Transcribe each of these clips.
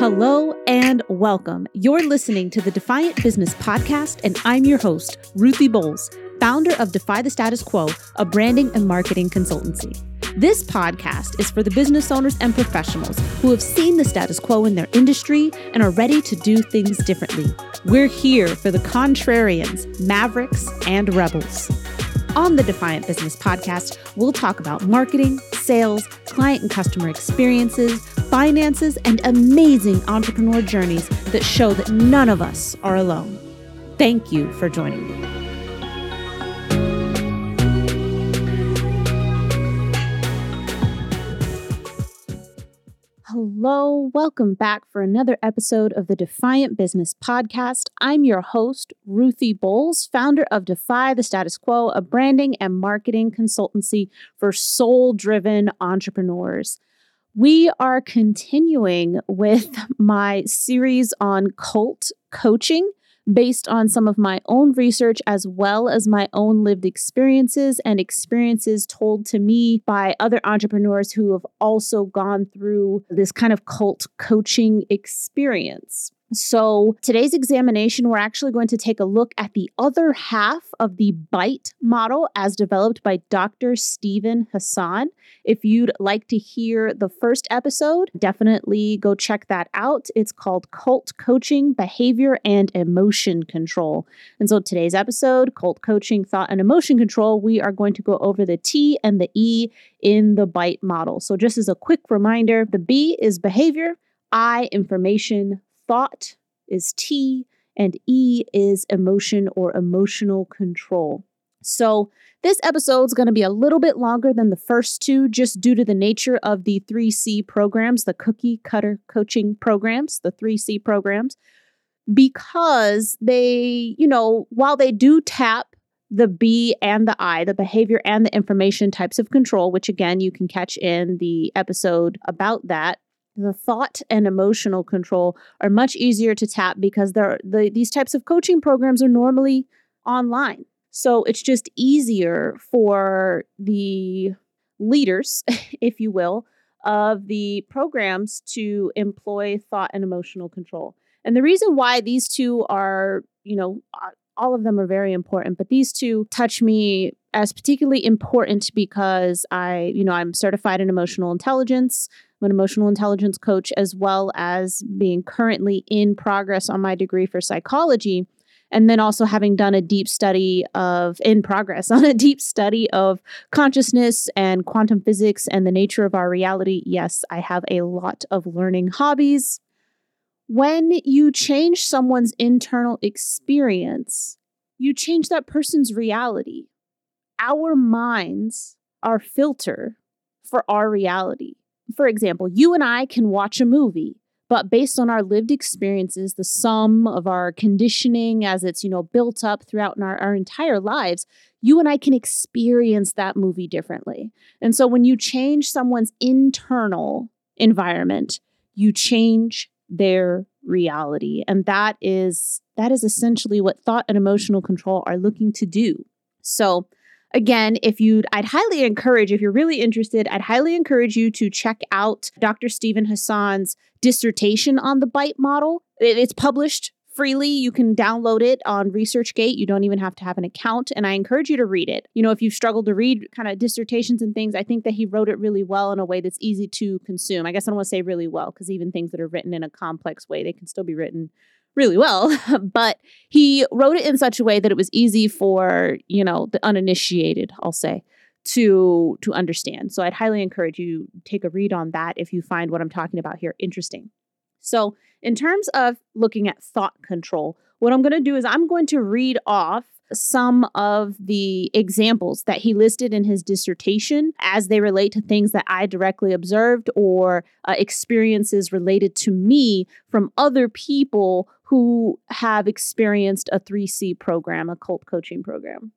Hello and welcome. You're listening to the Defiant Business Podcast, and I'm your host, Ruthie Bowles, founder of Defy the Status Quo, a branding and marketing consultancy. This podcast is for the business owners and professionals who have seen the status quo in their industry and are ready to do things differently. We're here for the contrarians, mavericks, and rebels. On the Defiant Business Podcast, we'll talk about marketing, sales, client and customer experiences, finances, and amazing entrepreneur journeys that show that none of us are alone. Thank you for joining me. Hello, welcome back for another episode of the Defiant Business Podcast. I'm your host, Ruthie Bowles, founder of Defy the Status Quo, a branding and marketing consultancy for soul driven entrepreneurs. We are continuing with my series on cult coaching based on some of my own research as well as my own lived experiences and experiences told to me by other entrepreneurs who have also gone through this kind of cult coaching experience. So, today's examination, we're actually going to take a look at the other half of the BITE model as developed by Dr. Steven Hassan. If you'd like to hear the first episode, definitely go check that out. It's called Cult Coaching, Behavior, and Emotion Control. And so, today's episode, Cult Coaching, Thought, and Emotion Control, we are going to go over the T and the E in the BITE model. So, just as a quick reminder, the B is behavior, I, information, thought is T, and E is emotion or emotional control. So, this episode is going to be a little bit longer than the first two, just due to the nature of the 3C programs, the cookie cutter coaching programs, the 3C programs, because they, you know, while they do tap the B and the I, the behavior and the information types of control, which again you can catch in the episode about that, the thought and emotional control are much easier to tap because they're, the, these types of coaching programs are normally online. So it's just easier for the leaders, if you will, of the programs to employ thought and emotional control. And the reason why these two are, you know, all of them are very important, but these two touch me as particularly important because I, you know, I'm certified in emotional intelligence. I'm an emotional intelligence coach, as well as being currently in progress on my degree for psychology. And then also having done a deep study of, in progress, on a deep study of consciousness and quantum physics and the nature of our reality. Yes, I have a lot of learning hobbies. When you change someone's internal experience, you change that person's reality. Our minds are filter for our reality for example, you and I can watch a movie, but based on our lived experiences, the sum of our conditioning as it's, you know, built up throughout our, our entire lives, you and I can experience that movie differently. And so when you change someone's internal environment, you change their reality. And that is that is essentially what thought and emotional control are looking to do. So Again, if you'd, I'd highly encourage, if you're really interested, I'd highly encourage you to check out Dr. Steven Hassan's dissertation on the BITE model. It's published freely. You can download it on ResearchGate. You don't even have to have an account. And I encourage you to read it. You know, if you've struggled to read kind of dissertations and things, I think that he wrote it really well in a way that's easy to consume. I guess I don't want to say really well because even things that are written in a complex way, they can still be written really well, but he wrote it in such a way that it was easy for, you know, the uninitiated, I'll say, to to understand. So I'd highly encourage you take a read on that if you find what I'm talking about here interesting. So, in terms of looking at thought control, what I'm going to do is I'm going to read off some of the examples that he listed in his dissertation as they relate to things that I directly observed or uh, experiences related to me from other people who have experienced a 3C program, a cult coaching program.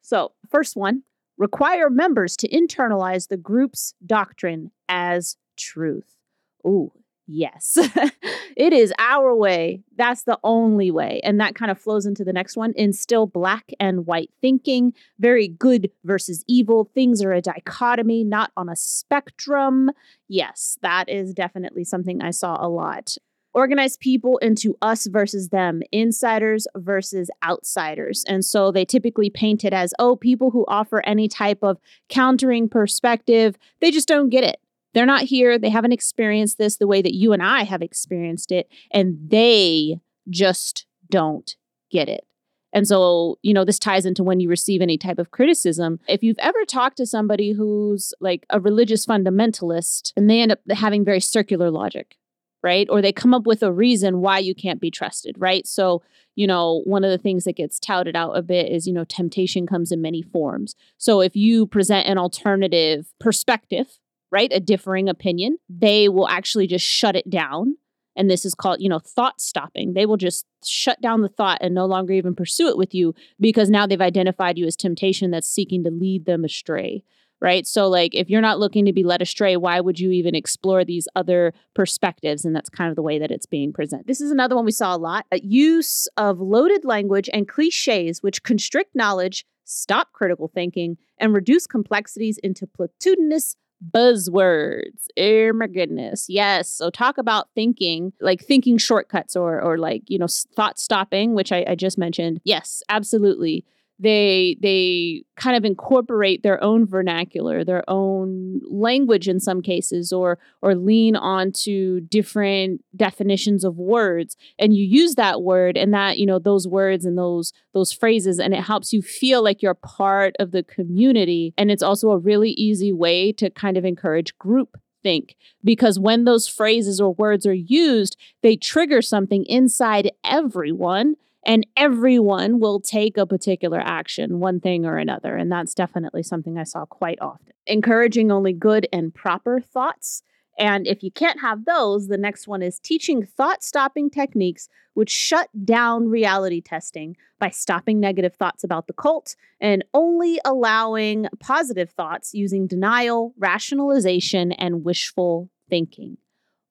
So, first one require members to internalize the group's doctrine as truth. Ooh, Yes, it is our way. That's the only way. And that kind of flows into the next one instill black and white thinking, very good versus evil. Things are a dichotomy, not on a spectrum. Yes, that is definitely something I saw a lot. Organize people into us versus them, insiders versus outsiders. And so they typically paint it as, oh, people who offer any type of countering perspective, they just don't get it. They're not here. They haven't experienced this the way that you and I have experienced it. And they just don't get it. And so, you know, this ties into when you receive any type of criticism. If you've ever talked to somebody who's like a religious fundamentalist and they end up having very circular logic, right? Or they come up with a reason why you can't be trusted, right? So, you know, one of the things that gets touted out a bit is, you know, temptation comes in many forms. So if you present an alternative perspective, right, a differing opinion, they will actually just shut it down. And this is called, you know, thought stopping. They will just shut down the thought and no longer even pursue it with you because now they've identified you as temptation that's seeking to lead them astray right? So, like, if you're not looking to be led astray, why would you even explore these other perspectives? And that's kind of the way that it's being presented. This is another one we saw a lot a use of loaded language and cliches which constrict knowledge, stop critical thinking, and reduce complexities into platitudinous buzzwords. Oh my goodness. Yes. So talk about thinking, like thinking shortcuts or or like, you know, thought stopping, which I, I just mentioned. Yes, absolutely they they kind of incorporate their own vernacular their own language in some cases or or lean onto different definitions of words and you use that word and that you know those words and those those phrases and it helps you feel like you're part of the community and it's also a really easy way to kind of encourage group think because when those phrases or words are used they trigger something inside everyone and everyone will take a particular action, one thing or another. And that's definitely something I saw quite often. Encouraging only good and proper thoughts. And if you can't have those, the next one is teaching thought stopping techniques which shut down reality testing by stopping negative thoughts about the cult and only allowing positive thoughts using denial, rationalization, and wishful thinking.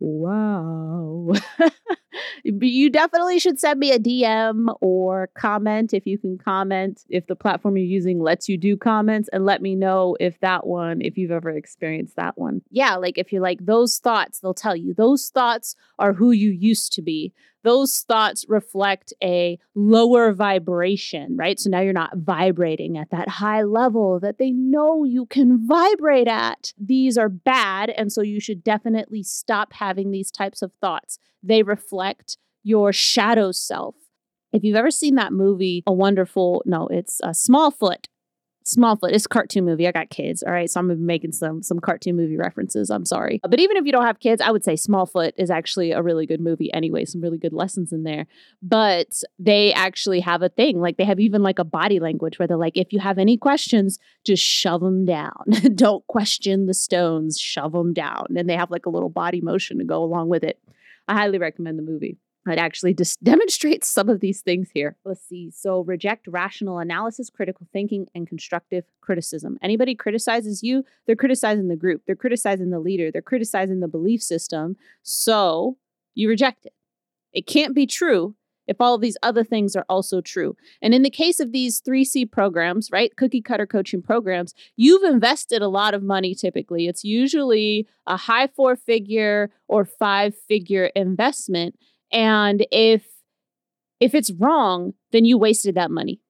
Wow. you definitely should send me a DM or comment if you can comment. If the platform you're using lets you do comments, and let me know if that one, if you've ever experienced that one. Yeah, like if you're like, those thoughts, they'll tell you those thoughts are who you used to be those thoughts reflect a lower vibration, right? So now you're not vibrating at that high level that they know you can vibrate at. These are bad. And so you should definitely stop having these types of thoughts. They reflect your shadow self. If you've ever seen that movie, A Wonderful, no, it's a Smallfoot. Smallfoot. It's a cartoon movie. I got kids. All right. So I'm making some some cartoon movie references. I'm sorry. But even if you don't have kids, I would say Smallfoot is actually a really good movie anyway. Some really good lessons in there. But they actually have a thing. Like they have even like a body language where they're like, if you have any questions, just shove them down. don't question the stones, shove them down. And they have like a little body motion to go along with it. I highly recommend the movie. It actually just demonstrates some of these things here. Let's see. So, reject rational analysis, critical thinking, and constructive criticism. Anybody criticizes you, they're criticizing the group, they're criticizing the leader, they're criticizing the belief system. So, you reject it. It can't be true if all of these other things are also true. And in the case of these 3C programs, right, cookie cutter coaching programs, you've invested a lot of money typically. It's usually a high four figure or five figure investment and if if it's wrong, then you wasted that money.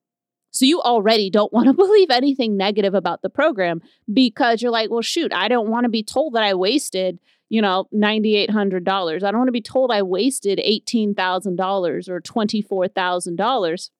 So you already don't want to believe anything negative about the program because you're like, well, shoot, I don't want to be told that I wasted, you know, $9,800. I don't want to be told I wasted $18,000 or $24,000.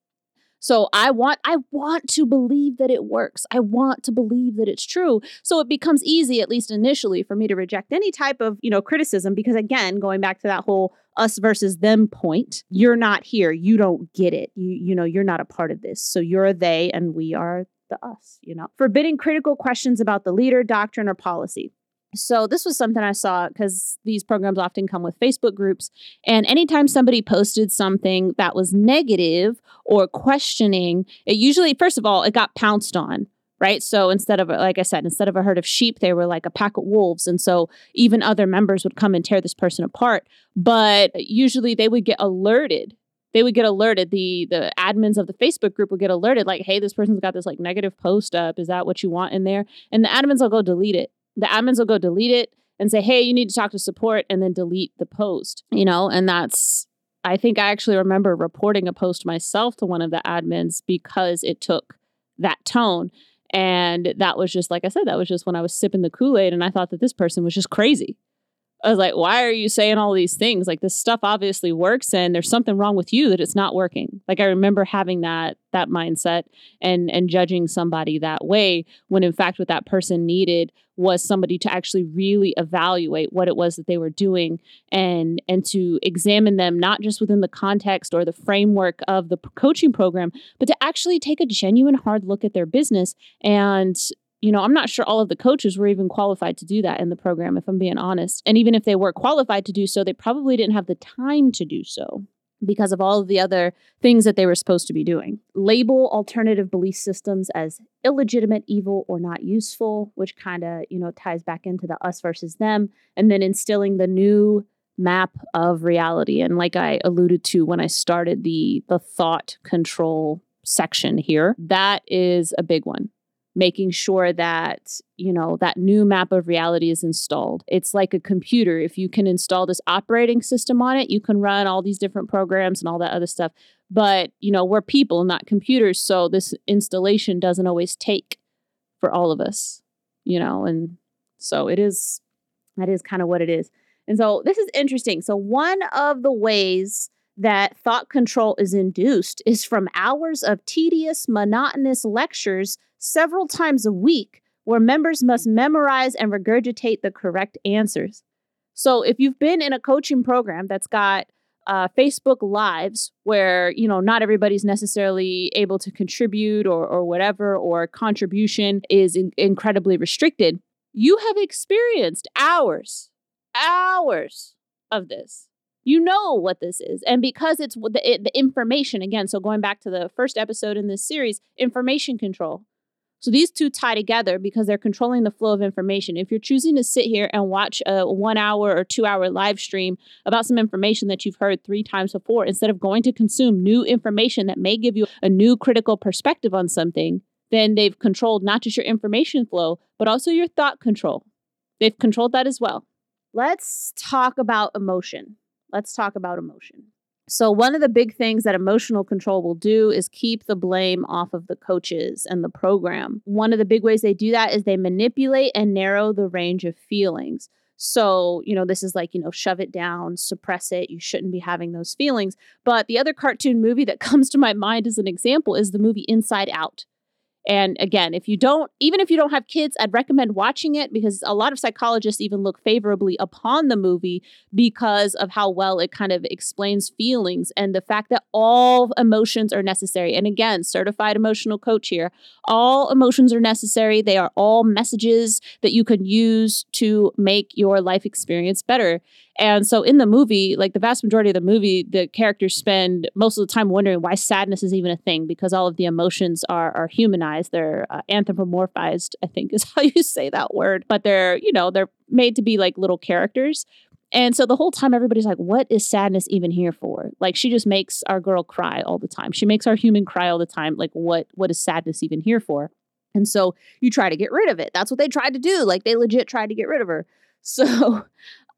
So I want I want to believe that it works. I want to believe that it's true. So it becomes easy at least initially for me to reject any type of, you know, criticism because again, going back to that whole us versus them point, you're not here. You don't get it. You you know, you're not a part of this. So you're a they and we are the us, you know. Forbidding critical questions about the leader, doctrine or policy. So this was something I saw because these programs often come with Facebook groups. And anytime somebody posted something that was negative or questioning, it usually, first of all, it got pounced on. Right. So instead of, like I said, instead of a herd of sheep, they were like a pack of wolves. And so even other members would come and tear this person apart. But usually they would get alerted they would get alerted the the admins of the facebook group would get alerted like hey this person's got this like negative post up is that what you want in there and the admins will go delete it the admins will go delete it and say, hey, you need to talk to support and then delete the post, you know, and that's, I think I actually remember reporting a post myself to one of the admins because it took that tone. And that was just, like I said, that was just when I was sipping the Kool Aid and I thought that this person was just crazy. I was like, why are you saying all these things? Like this stuff obviously works and there's something wrong with you that it's not working. Like I remember having that that mindset and and judging somebody that way when in fact what that person needed was somebody to actually really evaluate what it was that they were doing and and to examine them not just within the context or the framework of the coaching program, but to actually take a genuine hard look at their business and you know, I'm not sure all of the coaches were even qualified to do that in the program, if I'm being honest. And even if they were qualified to do so, they probably didn't have the time to do so because of all of the other things that they were supposed to be doing. Label alternative belief systems as illegitimate, evil, or not useful, which kind of, you know, ties back into the us versus them. And then instilling the new map of reality. And like I alluded to when I started the the thought control section here, that is a big one making sure that you know that new map of reality is installed. It's like a computer. If you can install this operating system on it you can run all these different programs and all that other stuff. But you know we're people not computers so this installation doesn't always take for all of us you know and so it is that is kind of what it is. And so this is interesting. So one of the ways that thought control is induced is from hours of tedious, monotonous lectures several times a week where members must memorize and regurgitate the correct answers. So if you've been in a coaching program that's got uh, Facebook Lives where you know not everybody's necessarily able to contribute or or whatever, or contribution is in- incredibly restricted, you have experienced hours, hours of this you know what this is and because it's the, it, the information again so going back to the first episode in this series information control. So these two tie together because they're controlling the flow of information. If you're choosing to sit here and watch a one hour or two hour live stream about some information that you've heard three times before instead of going to consume new information that may give you a new critical perspective on something then they've controlled not just your information flow but also your thought control. They've controlled that as well. Let's talk about emotion let's talk about emotion. So, one of the big things that emotional control will do is keep the blame off of the coaches and the program. One of the big ways they do that is they manipulate and narrow the range of feelings. So, you know, this is like, you know, shove it down, suppress it. You shouldn't be having those feelings. But the other cartoon movie that comes to my mind as an example is the movie Inside Out. And again, if you don't, even if you don't have kids, I'd recommend watching it because a lot of psychologists even look favorably upon the movie because of how well it kind of explains feelings and the fact that all emotions are necessary. And again, certified emotional coach here, all emotions are necessary. They are all messages that you can use to make your life experience better. And so in the movie, like the vast majority of the movie, the characters spend most of the time wondering why sadness is even a thing because all of the emotions are are humanized. They're uh, anthropomorphized, I think is how you say that word. But they're, you know, they're made to be like little characters. And so the whole time everybody's like, what is sadness even here for? Like she just makes our girl cry all the time. She makes our human cry all the time. Like what what is sadness even here for? And so you try to get rid of it. That's what they tried to do. Like they legit tried to get rid of her. So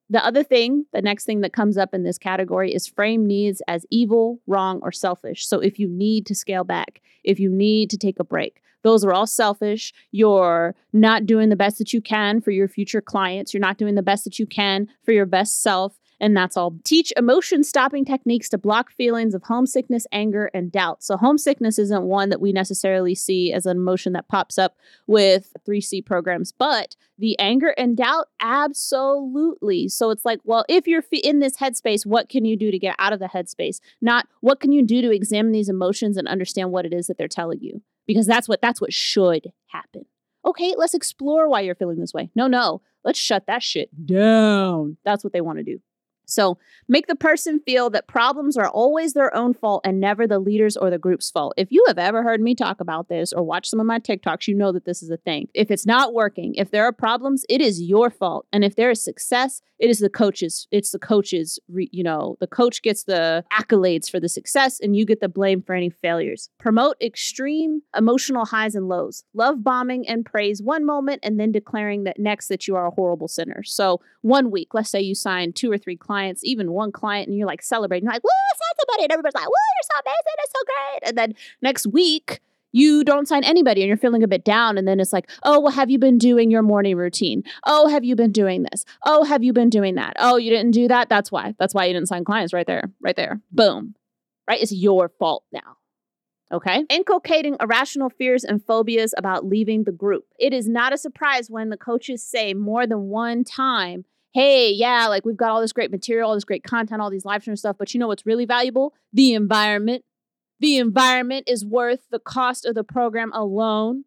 the other thing, the next thing that comes up in this category is frame needs as evil, wrong, or selfish. So if you need to scale back, if you need to take a break, those are all selfish. You're not doing the best that you can for your future clients. You're not doing the best that you can for your best self. And that's all. Teach emotion stopping techniques to block feelings of homesickness, anger, and doubt. So, homesickness isn't one that we necessarily see as an emotion that pops up with 3C programs, but the anger and doubt, absolutely. So, it's like, well, if you're in this headspace, what can you do to get out of the headspace? Not what can you do to examine these emotions and understand what it is that they're telling you? Because that's what that's what should happen. Okay, let's explore why you're feeling this way. No, no, let's shut that shit down. That's what they want to do. So make the person feel that problems are always their own fault and never the leader's or the group's fault. If you have ever heard me talk about this or watch some of my TikToks, you know that this is a thing. If it's not working, if there are problems, it is your fault. And if there is success, it is the coach's. It's the coach's, you know, the coach gets the accolades for the success and you get the blame for any failures. Promote extreme emotional highs and lows. Love bombing and praise one moment and then declaring that next that you are a horrible sinner. So one week, let's say you sign two or three clients, even one client, and you're like celebrating, you're like, woo, I signed somebody. And everybody's like, woo, you're so amazing. It's so great. And then next week, you don't sign anybody and you're feeling a bit down. And then it's like, oh, well, have you been doing your morning routine? Oh, have you been doing this? Oh, have you been doing that? Oh, you didn't do that? That's why. That's why you didn't sign clients right there. Right there. Boom. Right? It's your fault now. Okay. Inculcating irrational fears and phobias about leaving the group. It is not a surprise when the coaches say more than one time, hey, yeah, like we've got all this great material, all this great content, all these live stream stuff, but you know what's really valuable? The environment. The environment is worth the cost of the program alone.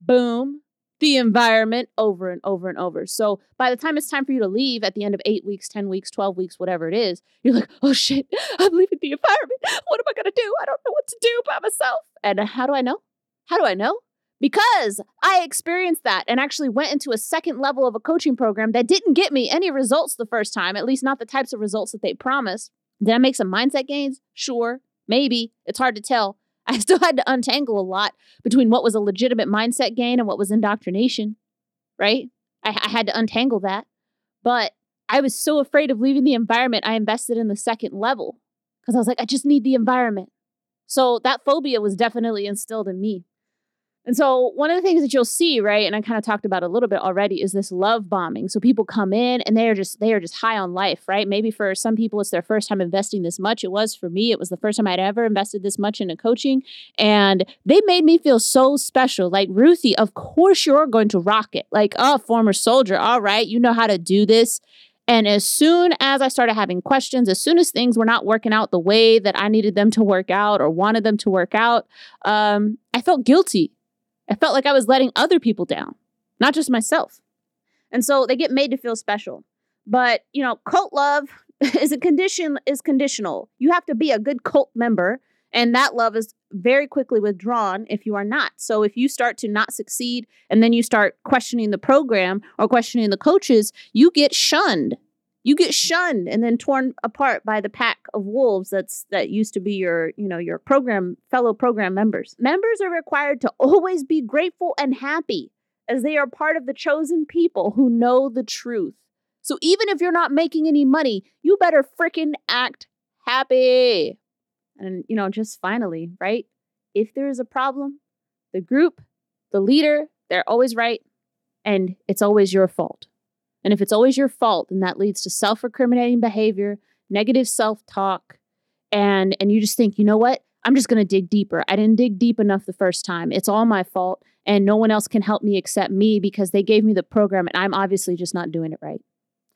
Boom. The environment over and over and over. So by the time it's time for you to leave at the end of eight weeks, 10 weeks, 12 weeks, whatever it is, you're like, oh shit, I'm leaving the environment. What am I going to do? I don't know what to do by myself. And how do I know? How do I know? Because I experienced that and actually went into a second level of a coaching program that didn't get me any results the first time, at least not the types of results that they promised. Did I make some mindset gains? Sure. Maybe. It's hard to tell. I still had to untangle a lot between what was a legitimate mindset gain and what was indoctrination, right? I, I had to untangle that. But I was so afraid of leaving the environment, I invested in the second level because I was like, I just need the environment. So that phobia was definitely instilled in me. And so one of the things that you'll see, right, and I kind of talked about a little bit already, is this love bombing. So people come in and they are just they are just high on life, right? Maybe for some people it's their first time investing this much. It was for me. It was the first time I'd ever invested this much into coaching, and they made me feel so special. Like Ruthie, of course you're going to rock it. Like, oh, former soldier, all right, you know how to do this. And as soon as I started having questions, as soon as things were not working out the way that I needed them to work out or wanted them to work out, um, I felt guilty I felt like I was letting other people down, not just myself. And so they get made to feel special. But, you know, cult love is a condition is conditional. You have to be a good cult member and that love is very quickly withdrawn if you are not. So if you start to not succeed and then you start questioning the program or questioning the coaches, you get shunned you get shunned and then torn apart by the pack of wolves that's that used to be your you know your program fellow program members. Members are required to always be grateful and happy as they are part of the chosen people who know the truth. So even if you're not making any money you better freaking act happy. And you know just finally right if there is a problem the group the leader they're always right and it's always your fault and if it's always your fault, then that leads to self-recriminating behavior, negative self-talk, and and you just think, you know what? I'm just going to dig deeper. I didn't dig deep enough the first time. It's all my fault, and no one else can help me except me because they gave me the program, and I'm obviously just not doing it right.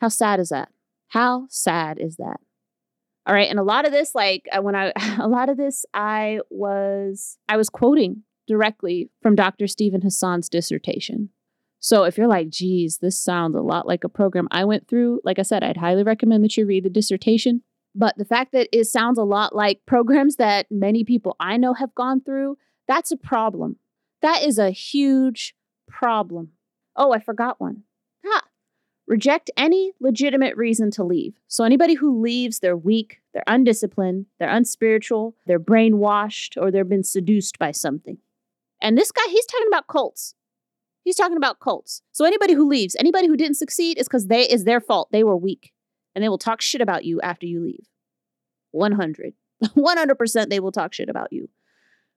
How sad is that? How sad is that? All right, and a lot of this, like uh, when I, a lot of this, I was, I was quoting directly from Dr. Steven Hassan's dissertation. So if you're like, geez, this sounds a lot like a program I went through, like I said, I'd highly recommend that you read the dissertation. But the fact that it sounds a lot like programs that many people I know have gone through, that's a problem. That is a huge problem. Oh, I forgot one. Ha! Reject any legitimate reason to leave. So anybody who leaves, they're weak, they're undisciplined, they're unspiritual, they're brainwashed, or they've been seduced by something. And this guy, he's talking about cults. He's talking about cults. So anybody who leaves, anybody who didn't succeed is because they is their fault. They were weak. And they will talk shit about you after you leave. 100. 100% they will talk shit about you.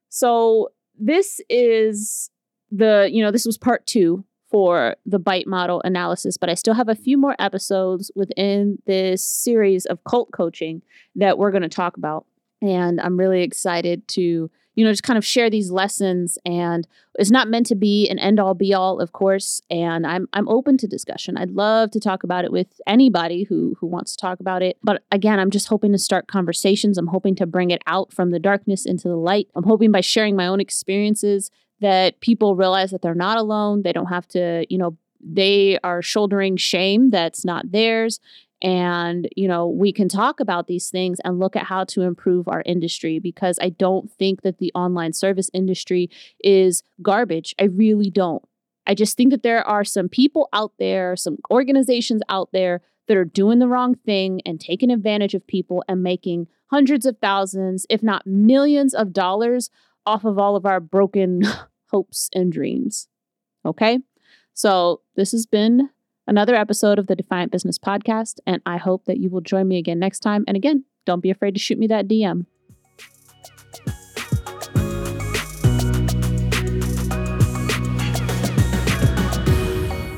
So this is the, you know, this was part 2 for the bite model analysis, but I still have a few more episodes within this series of cult coaching that we're going to talk about. And I'm really excited to you know, just kind of share these lessons. And it's not meant to be an end all be all, of course. And I'm I'm open to discussion. I'd love to talk about it with anybody who who wants to talk about it. But again, I'm just hoping to start conversations. I'm hoping to bring it out from the darkness into the light. I'm hoping by sharing my own experiences that people realize that they're not alone. They don't have to, you know, they are shouldering shame that's not theirs and you know we can talk about these things and look at how to improve our industry because i don't think that the online service industry is garbage. I really don't. I just think that there are some people out there some organizations out there that are doing the wrong thing and taking advantage of people and making hundreds of thousands if not millions of dollars off of all of our broken hopes and dreams. Okay? So this has been another episode of the Defiant Business Podcast, and I hope that you will join me again next time. And again, don't be afraid to shoot me that DM.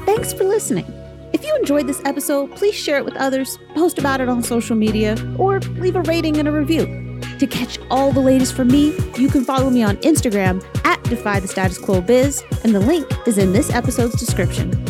Thanks for listening. If you enjoyed this episode, please share it with others, post about it on social media, or leave a rating and a review. To catch all the latest from me, you can follow me on Instagram at Defy the Status Quo Biz, and the link is in this episode's description.